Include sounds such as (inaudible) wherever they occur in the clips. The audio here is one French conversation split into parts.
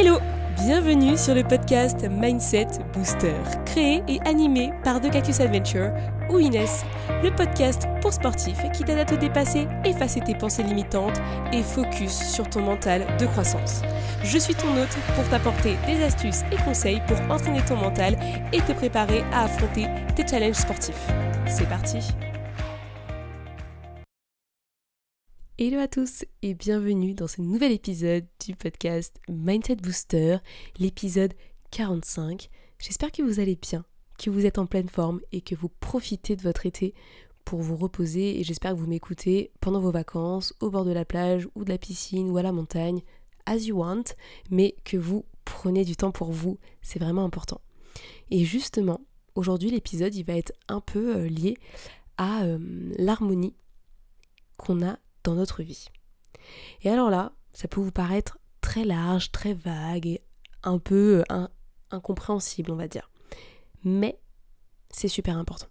Hello Bienvenue sur le podcast Mindset Booster, créé et animé par The Cactus Adventure ou Inès, le podcast pour sportifs qui t'aide à te dépasser, effacer tes pensées limitantes et focus sur ton mental de croissance. Je suis ton hôte pour t'apporter des astuces et conseils pour entraîner ton mental et te préparer à affronter tes challenges sportifs. C'est parti Hello à tous et bienvenue dans ce nouvel épisode du podcast Mindset Booster, l'épisode 45. J'espère que vous allez bien, que vous êtes en pleine forme et que vous profitez de votre été pour vous reposer et j'espère que vous m'écoutez pendant vos vacances, au bord de la plage ou de la piscine ou à la montagne, as you want, mais que vous prenez du temps pour vous, c'est vraiment important. Et justement, aujourd'hui l'épisode il va être un peu euh, lié à euh, l'harmonie qu'on a dans notre vie. Et alors là, ça peut vous paraître très large, très vague un peu euh, incompréhensible, on va dire. Mais c'est super important.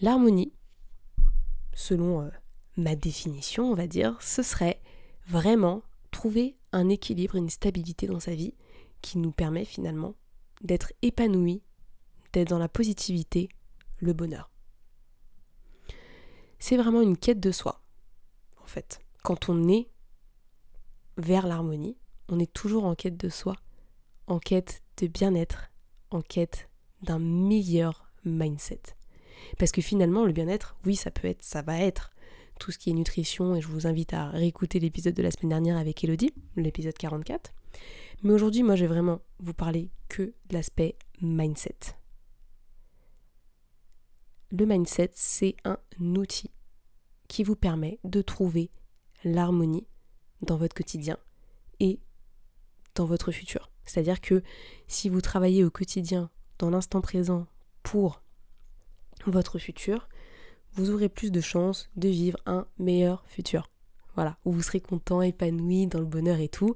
L'harmonie, selon euh, ma définition, on va dire, ce serait vraiment trouver un équilibre, une stabilité dans sa vie qui nous permet finalement d'être épanoui, d'être dans la positivité, le bonheur. C'est vraiment une quête de soi fait. Quand on est vers l'harmonie, on est toujours en quête de soi, en quête de bien-être, en quête d'un meilleur mindset. Parce que finalement, le bien-être, oui, ça peut être, ça va être tout ce qui est nutrition, et je vous invite à réécouter l'épisode de la semaine dernière avec Elodie, l'épisode 44. Mais aujourd'hui, moi, je vais vraiment vous parler que de l'aspect mindset. Le mindset, c'est un outil qui vous permet de trouver l'harmonie dans votre quotidien et dans votre futur. C'est-à-dire que si vous travaillez au quotidien, dans l'instant présent, pour votre futur, vous aurez plus de chances de vivre un meilleur futur. Voilà, où vous serez content, épanoui, dans le bonheur et tout.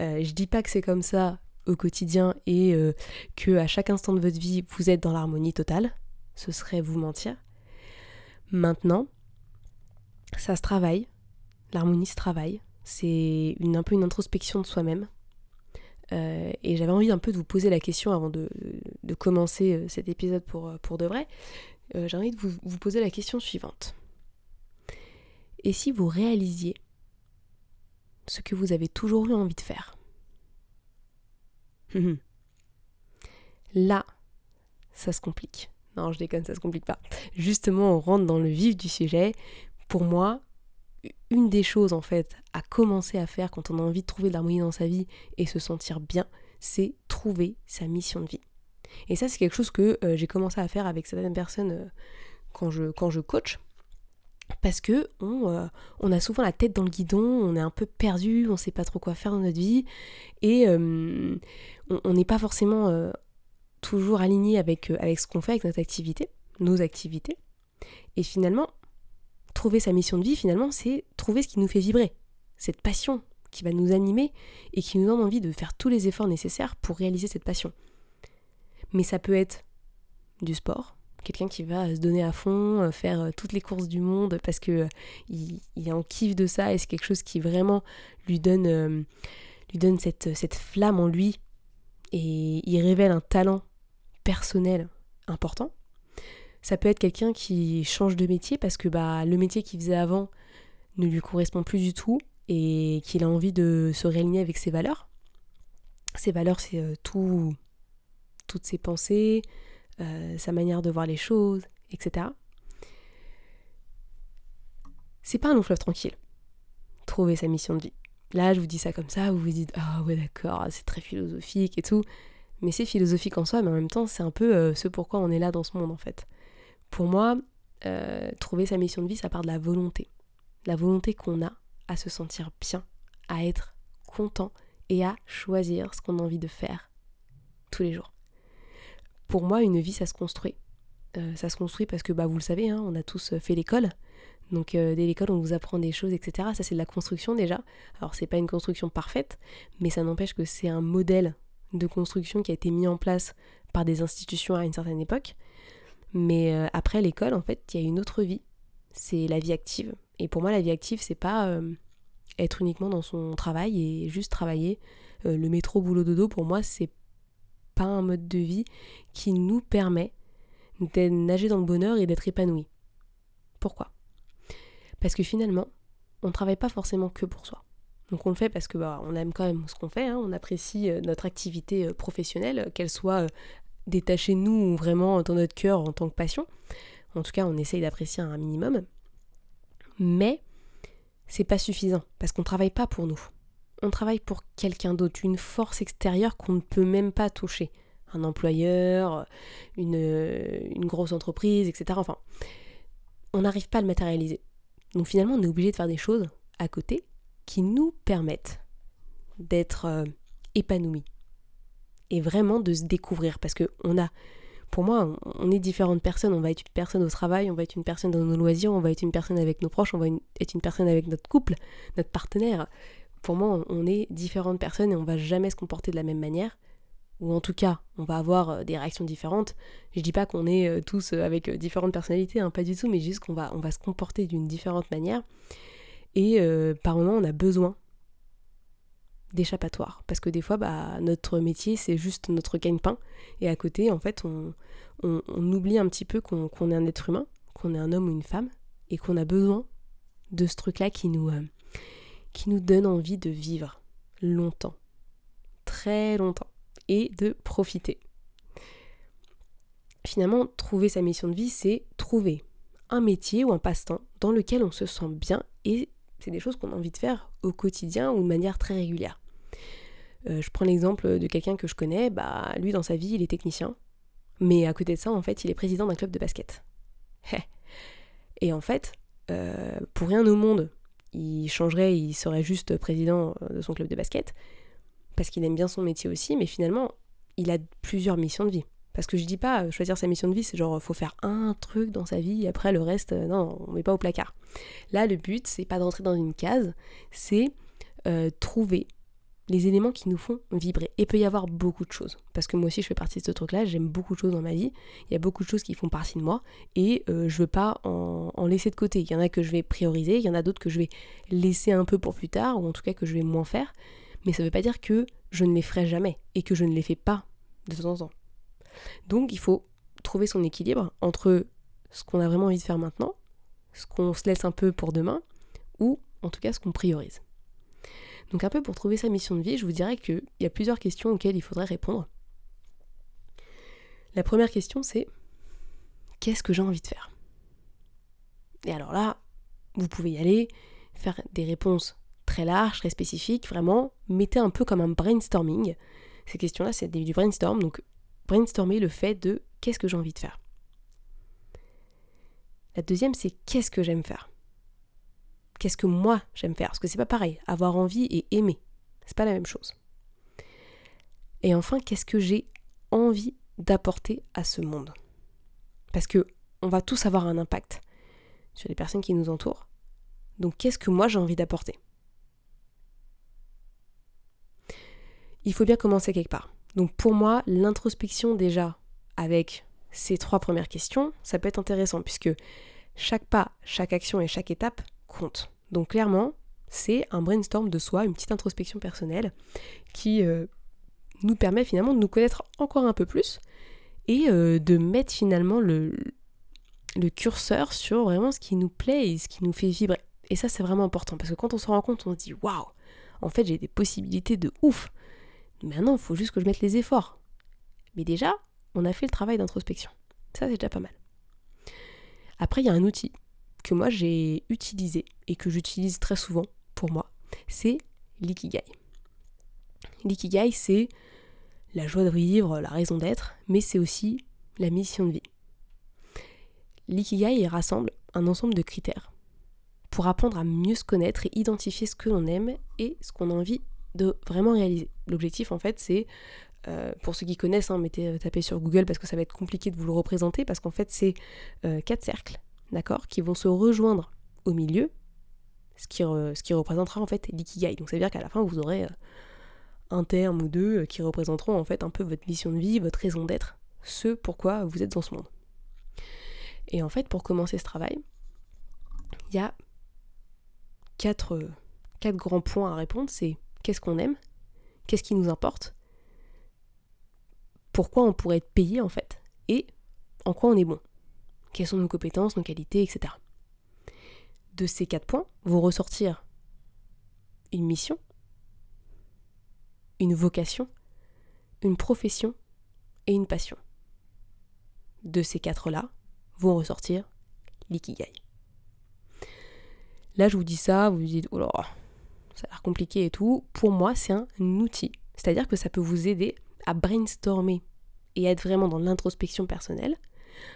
Euh, je dis pas que c'est comme ça au quotidien et euh, que à chaque instant de votre vie vous êtes dans l'harmonie totale. Ce serait vous mentir. Maintenant, ça se travaille, l'harmonie se travaille, c'est un peu une introspection de soi-même. Euh, et j'avais envie un peu de vous poser la question avant de, commencer euh, cet épisode pour, euh, de vrai. J'ai envie de vous, vous poser la question suivante. Et si vous réalisiez ce que vous avez toujours eu envie de faire? Là, ça se complique. Non, je déconne, ça se complique pas. Justement, on rentre dans le vif du sujet pour moi, une des choses en fait à commencer à faire quand on a envie de trouver de l'harmonie dans sa vie et se sentir bien, c'est trouver sa mission de vie. Et ça, c'est quelque chose que euh, j'ai commencé à faire avec certaines personnes euh, quand, je, quand je coach. Parce que on, euh, on, a souvent la tête dans le guidon, on est un peu perdu, on sait pas trop quoi faire dans notre vie, et on n'est pas forcément toujours aligné avec, avec ce qu'on fait, avec notre activité, nos activités. Et finalement, sa mission de vie, finalement, c'est trouver ce qui nous fait vibrer. Cette passion qui va nous animer et qui nous donne envie de faire tous les efforts nécessaires pour réaliser cette passion. Mais ça peut être du sport, quelqu'un qui va se donner à fond, euh, faire euh, toutes les courses du monde parce que euh, il, en kiff de ça et c'est quelque chose qui vraiment lui donne, lui donne cette, cette flamme en lui et il révèle un talent personnel important. Ça peut être quelqu'un qui change de métier parce que bah, le métier qu'il faisait avant ne lui correspond plus du tout et qu'il a envie de se réaligner avec ses valeurs. Ses valeurs, c'est euh, tout, toutes ses pensées, euh, sa manière de voir les choses, etc. C'est pas un long fleuve tranquille. Trouver sa mission de vie. Là, je vous dis ça comme ça, vous vous dites Ah ouais, d'accord, c'est très philosophique et tout. Mais c'est philosophique en soi, mais en même temps, c'est un peu euh, ce pourquoi on est là dans ce monde en fait. Pour moi, euh, trouver sa mission de vie, ça part de la volonté. La volonté qu'on a à se sentir bien, à être content et à choisir ce qu'on a envie de faire tous les jours. Pour moi, une vie, ça se construit. Euh, ça se construit parce que, bah, vous le savez, hein, on a tous fait l'école. Donc euh, dès l'école, on vous apprend des choses, etc. Ça, c'est de la construction déjà. Alors, c'est pas une construction parfaite, mais ça n'empêche que c'est un modèle de construction qui a été mis en place par des institutions à une certaine époque. Mais euh, après l'école, en fait, il y a une autre vie. C'est la vie active. Et pour moi, la vie active, c'est pas euh, être uniquement dans son travail et juste travailler euh, le métro boulot dodo, pour moi, c'est pas un mode de vie qui nous permet de nager dans le bonheur et d'être épanoui. Pourquoi? Parce que finalement, on travaille pas forcément que pour soi. Donc on le fait parce que bah, on aime quand même ce qu'on fait, hein. on apprécie notre activité professionnelle, qu'elle soit détachée de nous ou vraiment dans notre cœur en tant que passion. En tout cas, on essaye d'apprécier un minimum. Mais c'est pas suffisant parce qu'on travaille pas pour nous. On travaille pour quelqu'un d'autre, une force extérieure qu'on ne peut même pas toucher. Un employeur, une, une grosse entreprise, etc. Enfin, on n'arrive pas à le matérialiser. Donc finalement, on est obligé de faire des choses à côté qui nous permettent d'être euh, épanouis et vraiment de se découvrir parce que on a pour moi, on est différentes personnes. On va être une personne au travail, on va être une personne dans nos loisirs, on va être une personne avec nos proches, on va être une personne avec notre couple, notre partenaire. Pour moi, on est différentes personnes et on va jamais se comporter de la même manière. Ou en tout cas, on va avoir euh, des réactions différentes. Je dis pas qu'on est euh, tous euh, avec différentes personnalités, hein, pas du tout, mais juste qu'on va, on va se comporter d'une différente manière. Et par moment, on a besoin d'échappatoire. Parce que des fois, bah, notre métier, c'est juste notre gagne-pain. Et à côté, en fait, on, on, oublie un petit peu qu'on est un être humain, qu'on est un homme ou une femme, et qu'on a besoin de ce truc-là qui euh, qui nous donne envie de vivre longtemps, très longtemps, et de profiter. Finalement, trouver sa mission de vie, c'est trouver un métier ou un passe-temps dans lequel on se sent bien et c'est des choses qu'on a envie de faire au quotidien ou de manière très régulière. Euh, je prends l'exemple de quelqu'un que je connais, bah lui dans sa vie il est technicien, mais à côté de ça en fait il est président d'un club de basket. (laughs) Et en fait, euh, pour rien au monde, il changerait, il serait juste président de son club de basket, parce qu'il aime bien son métier aussi, mais finalement il a plusieurs missions de vie. Parce que je dis pas choisir sa mission de vie, c'est genre faut faire un truc dans sa vie après le reste, euh, non, on met pas au placard. Là, le but, c'est pas d'entrer dans une case, c'est trouver les éléments qui nous font vibrer. Et peut y avoir beaucoup de choses. Parce que moi aussi, je fais partie de ce truc-là. J'aime beaucoup de choses dans ma vie. Il y a beaucoup de choses qui font partie de moi. Et euh, je veux pas en, laisser de côté. Il y en a que je vais prioriser. Il y en a d'autres que je vais laisser un peu pour plus tard. Ou en tout cas que je vais moins faire. Mais ça ne veut pas dire que je ne les ferai jamais. Et que je ne les fais pas de temps en temps. Donc il faut trouver son équilibre entre ce qu'on a vraiment envie de faire maintenant, ce qu'on se laisse un peu pour demain, ou en tout cas ce qu'on priorise. Donc un peu pour trouver sa mission de vie, je vous dirais qu'il y a plusieurs questions auxquelles il faudrait répondre. La première question c'est qu'est-ce que j'ai envie de faire? Et alors là, vous pouvez y aller, faire des réponses très larges, très spécifiques, vraiment, mettez un peu comme un brainstorming. Ces questions-là, c'est du brainstorm, donc brainstormer le fait de qu'est-ce que j'ai envie de faire? La deuxième, c'est qu'est-ce que j'aime faire? Qu'est-ce que moi j'aime faire? Parce que c'est pas pareil. Avoir envie et aimer, c'est pas la même chose. Et enfin, qu'est-ce que j'ai envie d'apporter à ce monde? Parce que on va tous avoir un impact sur les personnes qui nous entourent. Donc qu'est-ce que moi j'ai envie d'apporter? Il faut bien commencer quelque part. Donc pour moi, l'introspection déjà avec ces trois premières questions, ça peut être intéressant puisque chaque pas, chaque action et chaque étape compte. Donc clairement, c'est un brainstorm de soi, une petite introspection personnelle qui euh, nous permet finalement de nous connaître encore un peu plus et euh, de mettre finalement le, curseur sur vraiment ce qui nous plaît et ce qui nous fait vibrer. Et ça c'est vraiment important parce que quand on se rend compte, on se dit waouh, en fait j'ai des possibilités de ouf. Maintenant, il faut juste que je mette les efforts. Mais déjà, on a fait le travail d'introspection. Ça c'est déjà pas mal. Après, il y a un outil que moi j'ai utilisé et que j'utilise très souvent pour moi, c'est l'ikigai. L'ikigai, c'est la joie de vivre, la raison d'être, mais c'est aussi la mission de vie. L'ikigai rassemble un ensemble de critères pour apprendre à mieux se connaître et identifier ce que l'on aime et ce qu'on a envie de vraiment réaliser. L'objectif en fait c'est, euh, pour ceux qui connaissent, hein, mettez, euh, tapez sur Google parce que ça va être compliqué de vous le représenter, parce qu'en fait c'est euh, quatre cercles d'accord, qui vont se rejoindre au milieu, ce qui, représentera en fait l'ikigai. Donc ça veut dire qu'à la fin, vous aurez euh, un terme ou deux euh, qui représenteront en fait un peu votre mission de vie, votre raison d'être, ce pourquoi vous êtes dans ce monde. Et en fait, pour commencer ce travail, il y a quatre, quatre grands points à répondre. C'est qu'est-ce qu'on aime, qu'est-ce qui nous importe, pourquoi on pourrait être payé en fait, et en quoi on est bon, quelles sont nos compétences, nos qualités, etc. De ces quatre points vont ressortir une mission, une vocation, une profession et une passion. De ces quatre-là vont ressortir l'ikigai. Là, je vous dis ça, vous vous dites, oh là, ça a l'air compliqué et tout. Pour moi, c'est un outil. C'est-à-dire que ça peut vous aider à brainstormer et être vraiment dans l'introspection personnelle.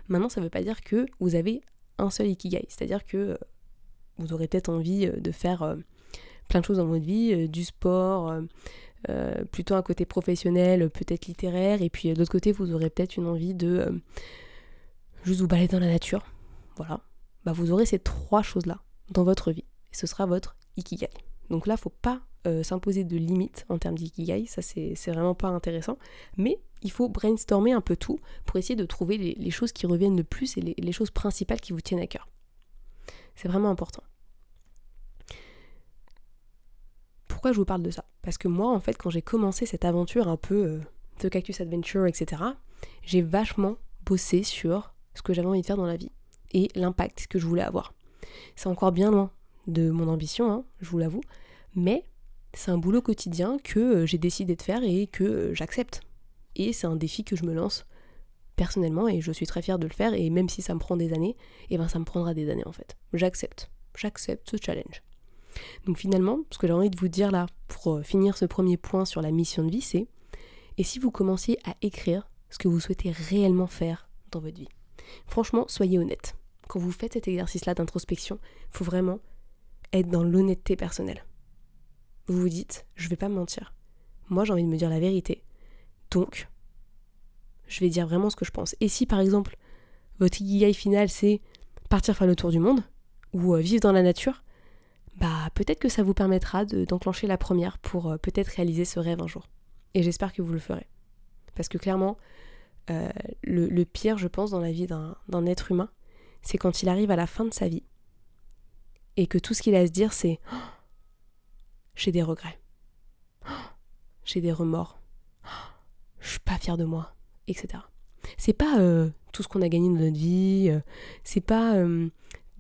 Maintenant, ça ne veut pas dire que vous avez un seul ikigai. C'est-à-dire que euh, vous aurez peut-être envie euh, de faire euh, plein de choses dans votre vie, du sport, plutôt un côté professionnel, peut-être littéraire, et puis de l'autre côté, vous aurez peut-être une envie de juste vous balader dans la nature. Voilà. Bah, vous aurez ces trois choses-là dans votre vie. Et ce sera votre ikigai. Donc là, faut pas s'imposer de limites en termes d'ikigai, ça c'est vraiment pas intéressant. Mais il faut brainstormer un peu tout pour essayer de trouver les, choses qui reviennent le plus et les, choses principales qui vous tiennent à cœur. C'est vraiment important. Pourquoi je vous parle de ça? Parce que moi, en fait, quand j'ai commencé cette aventure un peu euh, de Cactus Adventure, etc., j'ai vachement bossé sur ce que j'avais envie de faire dans la vie et l'impact que je voulais avoir. C'est encore bien loin de mon ambition, hein, je vous l'avoue, mais c'est un boulot quotidien que euh, j'ai décidé de faire et que euh, j'accepte. Et c'est un défi que je me lance personnellement et je suis très fière de le faire et même si ça me prend des années, et eh ben ça me prendra des années en fait. J'accepte. J'accepte ce challenge. Donc finalement, ce que j'ai envie de vous dire là pour euh, finir ce premier point sur la mission de vie, c'est et si vous commenciez à écrire ce que vous souhaitez réellement faire dans votre vie? Franchement, soyez honnête. Quand vous faites cet exercice-là d'introspection, il faut vraiment être dans l'honnêteté personnelle. Vous vous dites, je vais pas me mentir. Moi, j'ai envie de me dire la vérité. Donc, je vais dire vraiment ce que je pense. Et si par exemple, votre ikigai final c'est partir faire le tour du monde ou euh, vivre dans la nature, bah peut-être que ça vous permettra d'enclencher la première pour euh, peut-être réaliser ce rêve un jour. Et j'espère que vous le ferez. Parce que clairement, euh, le, pire, je pense, dans la vie d'un être humain, c'est quand il arrive à la fin de sa vie et que tout ce qu'il a à se dire c'est oh, j'ai des regrets, oh, j'ai des remords, je suis pas fier de moi, etc. C'est pas euh, tout ce qu'on a gagné dans notre vie, euh, c'est pas euh,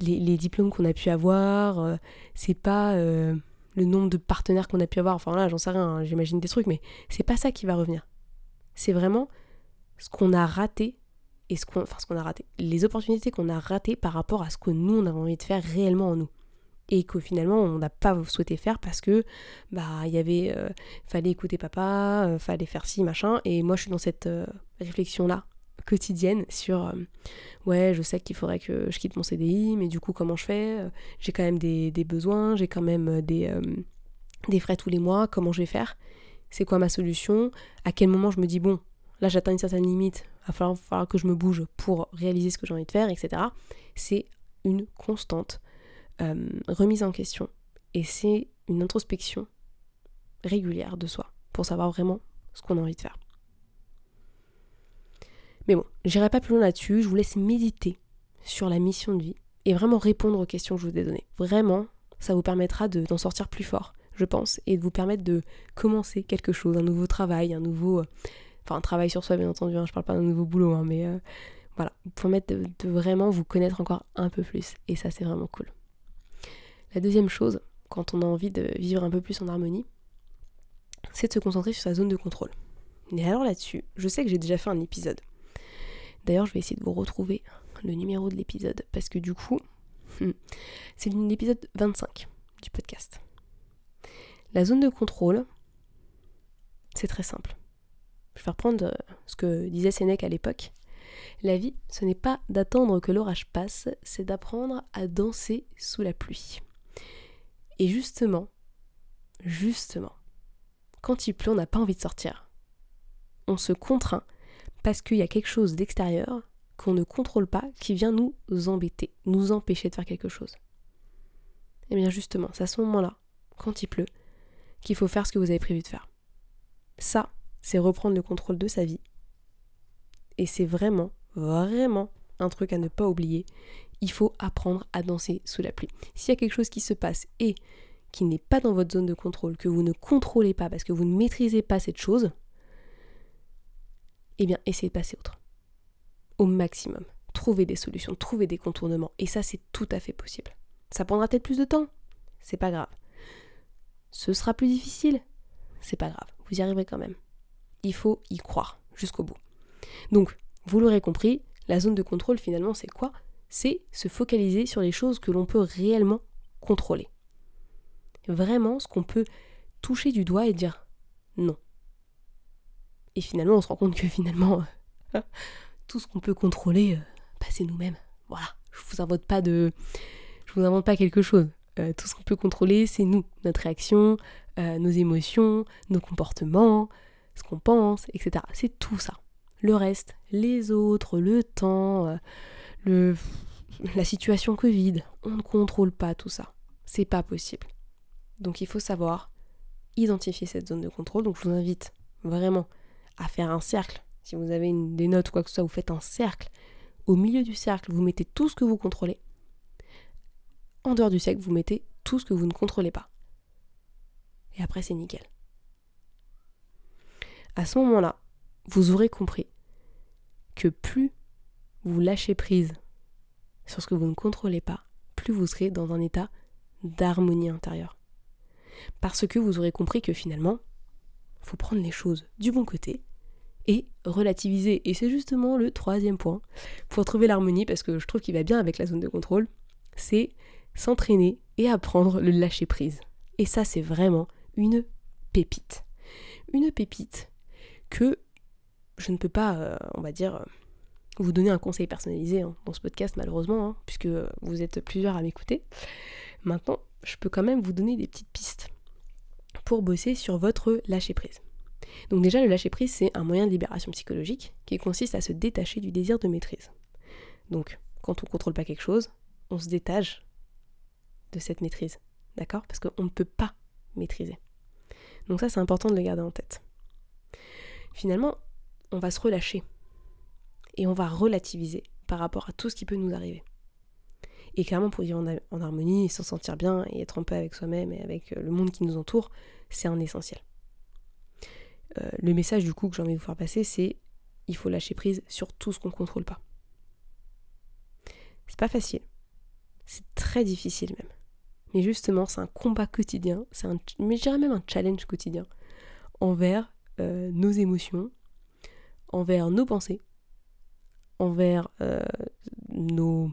les, diplômes qu'on a pu avoir, c'est pas le nombre de partenaires qu'on a pu avoir, enfin là j'en sais rien, hein, j'imagine des trucs, mais c'est pas ça qui va revenir. C'est vraiment ce qu'on a raté et ce qu'on, enfin ce qu'on a raté, les opportunités qu'on a ratées par rapport à ce que nous on avait envie de faire réellement en nous et que finalement on n'a pas souhaité faire parce que bah il y avait euh, fallait écouter papa, euh, fallait faire ci machin. Et moi je suis dans cette euh, réflexion là quotidienne sur ouais je sais qu'il faudrait que je quitte mon CDI mais du coup comment je fais? J'ai quand même des, besoins j'ai quand même des, des frais tous les mois comment je vais faire? C'est quoi ma solution? À quel moment je me dis bon là j'atteins une certaine limite il va falloir, falloir que je me bouge pour réaliser ce que j'ai envie de faire etc c'est une constante euh, remise en question. Et c'est une introspection régulière de soi pour savoir vraiment ce qu'on a envie de faire. Mais bon, j'irai pas plus loin là-dessus, je vous laisse méditer sur la mission de vie et vraiment répondre aux questions que je vous ai données. Vraiment, ça vous permettra d'en sortir plus fort, je pense, et de vous permettre de commencer quelque chose, un nouveau travail, un nouveau... Euh, enfin, un travail sur soi, bien entendu, hein, je parle pas d'un nouveau boulot, hein, mais euh, voilà, vous permettre de vraiment vous connaître encore un peu plus, et ça c'est vraiment cool. La deuxième chose, quand on a envie de vivre un peu plus en harmonie, c'est de se concentrer sur sa zone de contrôle. Et alors là-dessus, je sais que j'ai déjà fait un épisode. D'ailleurs, je vais essayer de vous retrouver le numéro de l'épisode parce que du coup, hmm, c'est l'épisode 25 du podcast. La zone de contrôle, c'est très simple. Je vais reprendre euh, ce que disait Sénèque à l'époque. La vie, ce n'est pas d'attendre que l'orage passe, c'est d'apprendre à danser sous la pluie. Et justement, justement, quand il pleut, on n'a pas envie de sortir. On se contraint parce qu'il y a quelque chose d'extérieur qu'on ne contrôle pas qui vient nous embêter, nous empêcher de faire quelque chose. Et eh bien justement, c'est à ce moment-là, quand il pleut, qu'il faut faire ce que vous avez prévu de faire. Ça, c'est reprendre le contrôle de sa vie. Et c'est vraiment, vraiment un truc à ne pas oublier il faut apprendre à danser sous la pluie. S'il y a quelque chose qui se passe et qui n'est pas dans votre zone de contrôle, que vous ne contrôlez pas parce que vous ne maîtrisez pas cette chose, eh bien, essayez de passer autre. Au maximum. Trouvez des solutions, trouvez des contournements. Et ça, c'est tout à fait possible. Ça prendra peut-être plus de temps. C'est pas grave. Ce sera plus difficile. C'est pas grave. Vous y arriverez quand même. Il faut y croire jusqu'au bout. Donc, vous l'aurez compris, la zone de contrôle, finalement, c'est quoi? C'est se focaliser sur les choses que l'on peut réellement contrôler. Vraiment, ce qu'on peut toucher du doigt et dire non. Et finalement, on se rend compte que finalement, (laughs) tout ce qu'on peut contrôler, euh, bah, c'est nous-mêmes. Voilà. Je vous invente pas de. Je vous invente pas quelque chose. Euh, tout ce qu'on peut contrôler, c'est nous, notre réaction, euh, nos émotions, nos comportements, ce qu'on pense, etc. C'est tout ça. Le reste, les autres, le temps, le, (laughs) la situation Covid, on ne contrôle pas tout ça. C'est pas possible. Donc il faut savoir identifier cette zone de contrôle. Donc je vous invite vraiment à faire un cercle. Si vous avez des notes ou quoi que ce soit, vous faites un cercle. Au milieu du cercle, vous mettez tout ce que vous contrôlez. En dehors du cercle, vous mettez tout ce que vous ne contrôlez pas. Et après, c'est nickel. À ce moment-là, vous aurez compris que plus vous lâchez prise sur ce que vous ne contrôlez pas, plus vous serez dans un état d'harmonie intérieure. Parce que vous aurez compris que finalement, il faut prendre les choses du bon côté et relativiser. Et c'est justement le troisième point pour trouver l'harmonie, parce que je trouve qu'il va bien avec la zone de contrôle, c'est s'entraîner et apprendre le lâcher prise. Et ça, c'est vraiment une pépite. Une pépite que je ne peux pas, euh, on va dire, vous donner un conseil personnalisé hein, dans ce podcast, malheureusement, hein, puisque vous êtes plusieurs à m'écouter. Maintenant, je peux quand même vous donner des petites pistes pour bosser sur votre lâcher prise. Donc déjà, le lâcher prise, c'est un moyen de libération psychologique qui consiste à se détacher du désir de maîtrise. Donc, quand on ne contrôle pas quelque chose, on se détache de cette maîtrise. D'accord? Parce qu'on ne peut pas maîtriser. Donc ça, c'est important de le garder en tête. Finalement, on va se relâcher et on va relativiser par rapport à tout ce qui peut nous arriver. Et clairement, pour vivre en, harmonie, s'en sentir bien et être en paix avec soi-même et avec euh, le monde qui nous entoure, c'est un essentiel. Euh, le message du coup que j'ai envie de vous faire passer, c'est il faut lâcher prise sur tout ce qu'on ne contrôle pas. C'est pas facile. C'est très difficile même. Mais justement, c'est un combat quotidien, c'est un, mais je dirais même un challenge quotidien envers euh, nos émotions, envers nos pensées, envers nos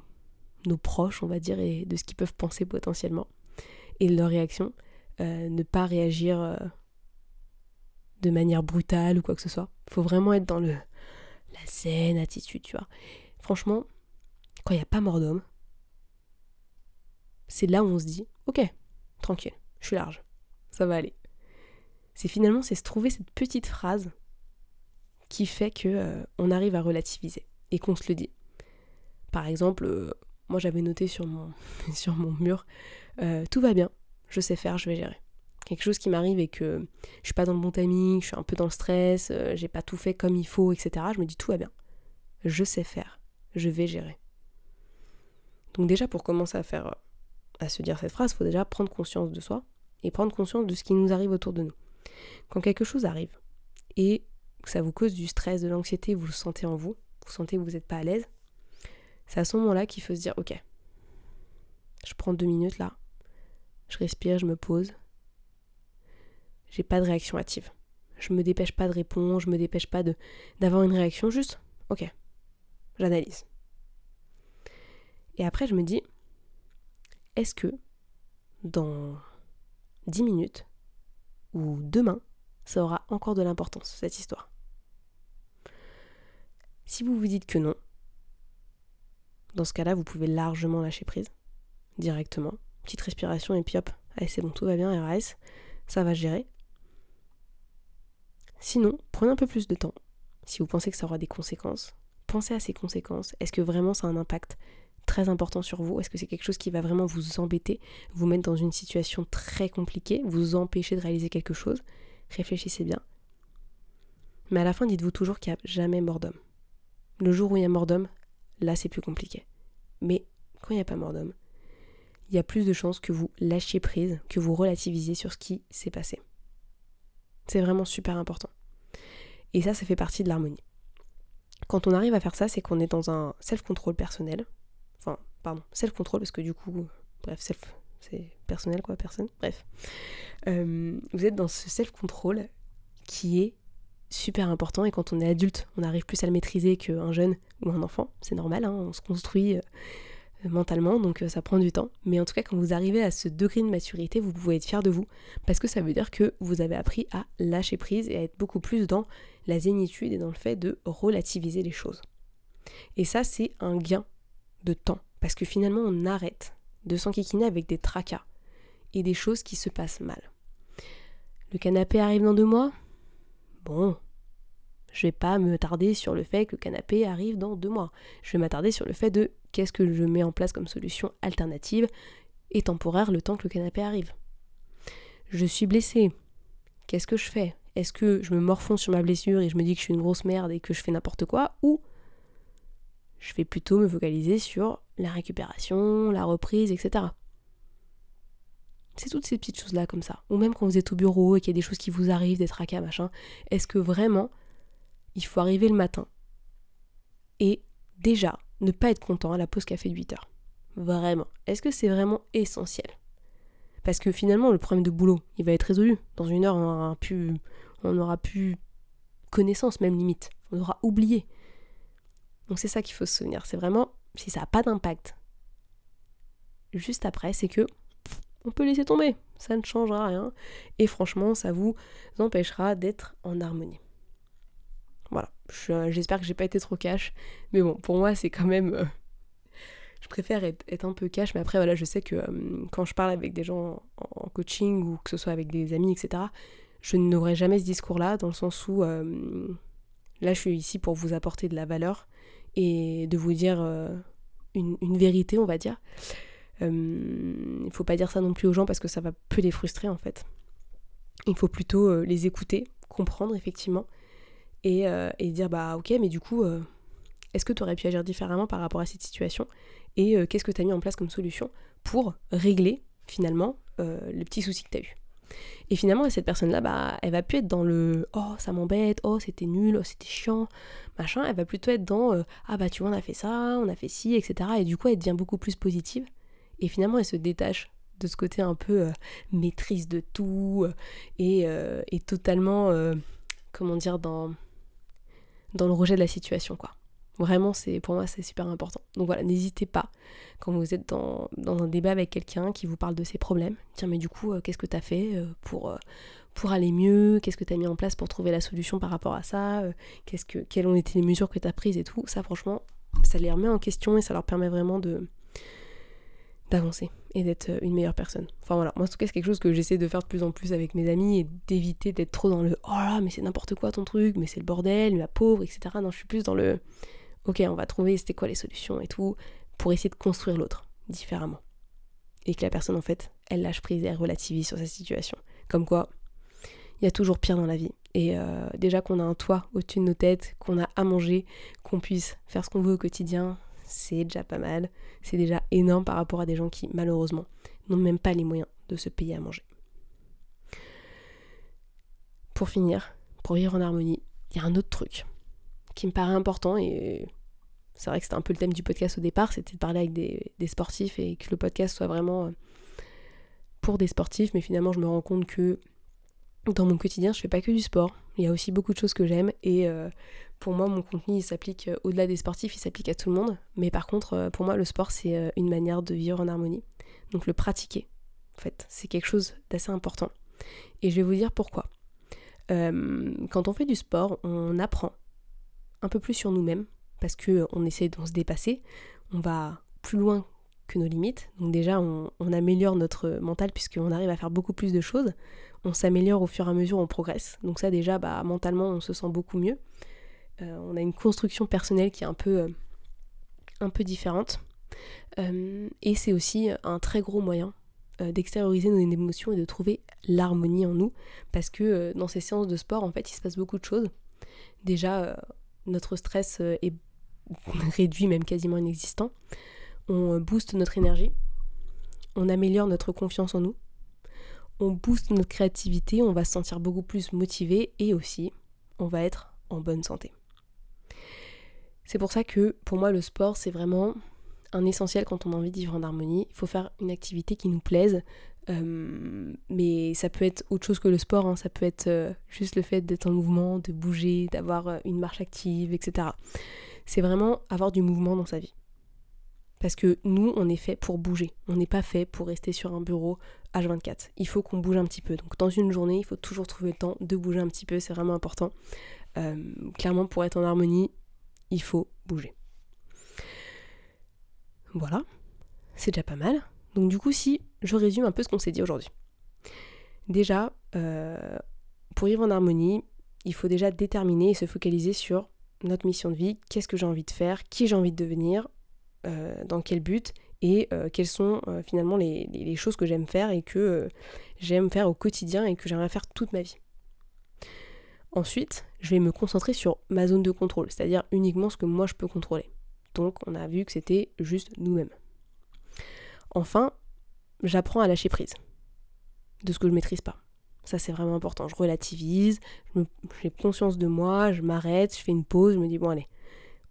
nos proches, on va dire, et de ce qu'ils peuvent penser potentiellement, et de leur réaction. Euh, ne pas réagir euh, de manière brutale ou quoi que ce soit. Il faut vraiment être dans le la zen attitude, tu vois. Franchement, quand il n'y a pas mort d'homme, c'est là où on se dit, ok, tranquille, je suis large, ça va aller. C'est finalement, c'est se trouver cette petite phrase qui fait que euh, on arrive à relativiser et qu'on se le dit. Par exemple, moi j'avais noté sur mon, (laughs) sur mon mur, euh, tout va bien, je sais faire, je vais gérer. Quelque chose qui m'arrive et que je suis pas dans le bon timing, je suis un peu dans le stress, euh, j'ai pas tout fait comme il faut, etc. Je me dis tout va bien, je sais faire, je vais gérer. Donc déjà pour commencer à faire, à se dire cette phrase, il faut déjà prendre conscience de soi et prendre conscience de ce qui nous arrive autour de nous. Quand quelque chose arrive et que ça vous cause du stress, de l'anxiété, vous le sentez en vous, vous sentez que vous n'êtes pas à l'aise, c'est à ce moment-là qu'il faut se dire, ok, je prends deux minutes là, je respire, je me pose, j'ai pas de réaction active. Je me dépêche pas de répondre, je me dépêche pas d'avoir une réaction, juste, ok, j'analyse. Et après, je me dis, est-ce que dans dix minutes ou demain, ça aura encore de l'importance, cette histoire? Si vous vous dites que non, dans ce cas-là, vous pouvez largement lâcher prise directement. Petite respiration et puis hop, allez c'est bon, tout va bien, RAS, ça va gérer. Sinon, prenez un peu plus de temps. Si vous pensez que ça aura des conséquences, pensez à ces conséquences. Est-ce que vraiment ça a un impact très important sur vous? Est-ce que c'est quelque chose qui va vraiment vous embêter, vous mettre dans une situation très compliquée, vous empêcher de réaliser quelque chose? Réfléchissez bien. Mais à la fin, dites-vous toujours qu'il n'y a jamais mort d'homme. Le jour où il y a mort d'homme, là c'est plus compliqué. Mais quand il n'y a pas mort d'homme, il y a plus de chances que vous lâchiez prise, que vous relativisiez sur ce qui s'est passé. C'est vraiment super important. Et ça, ça fait partie de l'harmonie. Quand on arrive à faire ça, c'est qu'on est dans un self-control personnel. Enfin, pardon, self-control, parce que du coup, bref, self, c'est personnel quoi, personne. Bref. Euh, vous êtes dans ce self-control qui est super important et quand on est adulte, on arrive plus à le maîtriser qu'un jeune ou un enfant. C'est normal, hein, on se construit euh, mentalement, donc euh, ça prend du temps. Mais en tout cas, quand vous arrivez à ce degré de maturité, vous pouvez être fier de vous parce que ça veut dire que vous avez appris à lâcher prise et à être beaucoup plus dans la zénitude et dans le fait de relativiser les choses. Et ça, c'est un gain de temps parce que finalement, on arrête de s'enquiquiner avec des tracas et des choses qui se passent mal. Le canapé arrive dans deux mois Bon, je vais pas me tarder sur le fait que le canapé arrive dans deux mois. Je vais m'attarder sur le fait de qu'est-ce que je mets en place comme solution alternative et temporaire le temps que le canapé arrive. Je suis blessée. Qu'est-ce que je fais? Est-ce que je me morfonds sur ma blessure et je me dis que je suis une grosse merde et que je fais n'importe quoi? Ou je vais plutôt me focaliser sur la récupération, la reprise, etc. C'est toutes ces petites choses-là comme ça. Ou même quand vous êtes au bureau et qu'il y a des choses qui vous arrivent, des tracas, machin. Est-ce que vraiment, il faut arriver le matin et déjà ne pas être content à la pause café de 8 heures? Vraiment. Est-ce que c'est vraiment essentiel? Parce que finalement, le problème de boulot, il va être résolu. Dans une heure, on aura pu, on aura connaissance, même limite. On aura oublié. Donc c'est ça qu'il faut se souvenir. C'est vraiment, si ça n'a pas d'impact, juste après, c'est que on peut laisser tomber. Ça ne changera rien. Et franchement, ça vous empêchera d'être en harmonie. Voilà. J'espère que j'ai pas été trop cash. Mais bon, pour moi, c'est quand même. Euh, je préfère être, un peu cash. Mais après, voilà, je sais que euh, quand je parle avec des gens en, coaching ou que ce soit avec des amis, etc., je n'aurai jamais ce discours-là, dans le sens où. Euh, là, je suis ici pour vous apporter de la valeur et de vous dire une, vérité, on va dire. Euh, il faut pas dire ça non plus aux gens parce que ça va peu les frustrer en fait. Il faut plutôt euh, les écouter, comprendre effectivement et, euh, et, dire bah ok mais du coup est-ce que tu aurais pu agir différemment par rapport à cette situation et qu'est-ce que tu as mis en place comme solution pour régler finalement le petit souci que tu as eu? Et finalement, cette personne-là, bah, elle va plus être dans le oh ça m'embête, oh c'était nul, oh c'était chiant, machin. Elle va plutôt être dans ah bah tu vois on a fait ça, on a fait ci, etc. Et du coup, elle devient beaucoup plus positive et finalement, elle se détache de ce côté un peu euh, maîtrise de tout euh, et, euh, et, totalement, comment dire, dans, dans le rejet de la situation, quoi. Vraiment, c'est pour moi, c'est super important. Donc voilà, n'hésitez pas, quand vous êtes dans, un débat avec quelqu'un qui vous parle de ses problèmes, tiens, mais du coup, qu'est-ce que tu as fait pour, pour aller mieux? Qu'est-ce que tu as mis en place pour trouver la solution par rapport à ça? Qu'est-ce que, Quelles ont été les mesures que tu as prises et tout? Ça, franchement, ça les remet en question et ça leur permet vraiment de, d'avancer et d'être euh, une meilleure personne. Enfin voilà, moi en tout cas c'est quelque chose que j'essaie de faire de plus en plus avec mes amis et d'éviter d'être trop dans le oh là mais c'est n'importe quoi ton truc, mais c'est le bordel, la pauvre, etc. Non, je suis plus dans le ok on va trouver c'était quoi les solutions et tout pour essayer de construire l'autre différemment. Et que la personne en fait elle lâche prise et elle relativise sur sa situation. Comme quoi il y a toujours pire dans la vie. Et euh, déjà qu'on a un toit au-dessus de nos têtes, qu'on a à manger, qu'on puisse faire ce qu'on veut au quotidien, c'est déjà pas mal, c'est déjà énorme par rapport à des gens qui malheureusement n'ont même pas les moyens de se payer à manger. Pour finir, pour vivre en harmonie, il y a un autre truc qui me paraît important et c'est vrai que c'était un peu le thème du podcast au départ, c'était de parler avec des, sportifs et que le podcast soit vraiment euh, pour des sportifs, mais finalement je me rends compte que dans mon quotidien je fais pas que du sport, il y a aussi beaucoup de choses que j'aime et euh, pour moi mon contenu s'applique euh, au-delà des sportifs, il s'applique à tout le monde. Mais par contre euh, pour moi le sport c'est une manière de vivre en harmonie. Donc le pratiquer en fait c'est quelque chose d'assez important. Et je vais vous dire pourquoi. quand on fait du sport on apprend un peu plus sur nous-mêmes parce qu'on essaie de se dépasser, on va plus loin que nos limites. Donc déjà, on, améliore notre mental puisqu'on arrive à faire beaucoup plus de choses. On s'améliore au fur et à mesure, on progresse. Donc ça déjà, bah, mentalement, on se sent beaucoup mieux. Euh, on a une construction personnelle qui est un peu, euh, un peu différente. Euh, et c'est aussi un très gros moyen d'extérioriser nos émotions et de trouver l'harmonie en nous. Parce que dans ces séances de sport, en fait, il se passe beaucoup de choses. Déjà, notre stress est (laughs) réduit, même quasiment inexistant on booste notre énergie, on améliore notre confiance en nous, on booste notre créativité, on va se sentir beaucoup plus motivé et aussi on va être en bonne santé. C'est pour ça que pour moi le sport c'est vraiment un essentiel quand on a envie de vivre en harmonie. Il faut faire une activité qui nous plaise, euh, mais ça peut être autre chose que le sport, hein. ça peut être euh, juste le fait d'être en mouvement, de bouger, d'avoir euh, une marche active, etc. C'est vraiment avoir du mouvement dans sa vie. Parce que nous, on est fait pour bouger. On n'est pas fait pour rester sur un bureau H24. Il faut qu'on bouge un petit peu. Donc dans une journée, il faut toujours trouver le temps de bouger un petit peu. C'est vraiment important. clairement, pour être en harmonie, il faut bouger. Voilà. C'est déjà pas mal. Donc du coup, si je résume un peu ce qu'on s'est dit aujourd'hui. Déjà, euh, pour vivre en harmonie, il faut déjà déterminer et se focaliser sur notre mission de vie, qu'est-ce que j'ai envie de faire, qui j'ai envie de devenir, euh, dans quel but et euh, quelles sont finalement les, choses que j'aime faire et que j'aime faire au quotidien et que j'aimerais faire toute ma vie. Ensuite, je vais me concentrer sur ma zone de contrôle, c'est-à-dire uniquement ce que moi je peux contrôler. Donc on a vu que c'était juste nous-mêmes. Enfin, j'apprends à lâcher prise de ce que je maîtrise pas. Ça c'est vraiment important. Je relativise, j'ai conscience de moi, je m'arrête, je fais une pause, je me dis bon allez,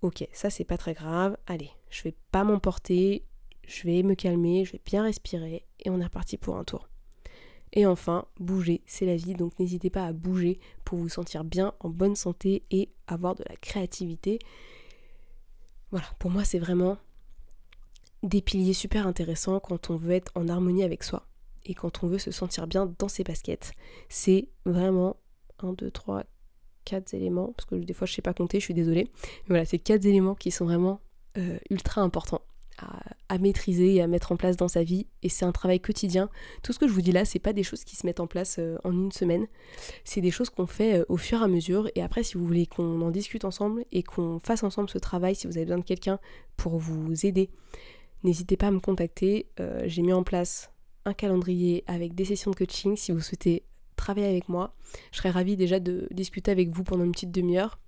ok, ça c'est pas très grave, allez, je vais pas m'emporter, je vais me calmer, je vais bien respirer et on est reparti pour un tour. Et enfin, bouger, c'est la vie, donc n'hésitez pas à bouger pour vous sentir bien, en bonne santé et avoir de la créativité. Voilà, pour moi c'est vraiment des piliers super intéressants quand on veut être en harmonie avec soi et quand on veut se sentir bien dans ses baskets. C'est vraiment 1, 2, 3, 4 éléments, parce que des fois je sais pas compter, je suis désolée. Mais voilà, c'est quatre éléments qui sont vraiment euh, ultra importants à, maîtriser et à mettre en place dans sa vie. Et c'est un travail quotidien. Tout ce que je vous dis là, c'est pas des choses qui se mettent en place euh, en une semaine. C'est des choses qu'on fait euh, au fur et à mesure. Et après, si vous voulez qu'on en discute ensemble et qu'on fasse ensemble ce travail, si vous avez besoin de quelqu'un pour vous aider, n'hésitez pas à me contacter. J'ai mis en place un calendrier avec des sessions de coaching si vous souhaitez travailler avec moi. Je serais ravie déjà de discuter avec vous pendant une petite demi-heure,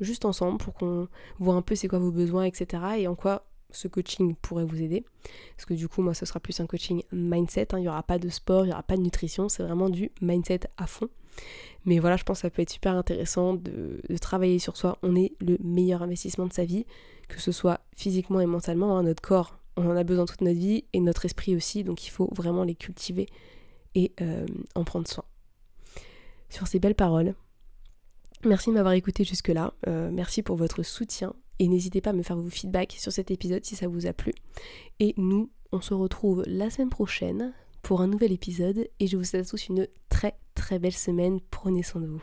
juste ensemble, pour qu'on voit un peu c'est quoi vos besoins, etc. et en quoi ce coaching pourrait vous aider. Parce que du coup, moi, ce sera plus un coaching mindset. Hein. Il n'y aura pas de sport, il n'y aura pas de nutrition, c'est vraiment du mindset à fond. Mais voilà, je pense que ça peut être super intéressant de, travailler sur soi. On est le meilleur investissement de sa vie, que ce soit physiquement et mentalement. Hein. Notre corps, on en a besoin toute notre vie et notre esprit aussi, donc il faut vraiment les cultiver et euh, en prendre soin. Sur ces belles paroles, merci de m'avoir écouté jusque-là, euh, merci pour votre soutien et n'hésitez pas à me faire vos feedbacks sur cet épisode si ça vous a plu. Et nous, on se retrouve la semaine prochaine pour un nouvel épisode et je vous souhaite à tous une très très belle semaine, prenez soin de vous.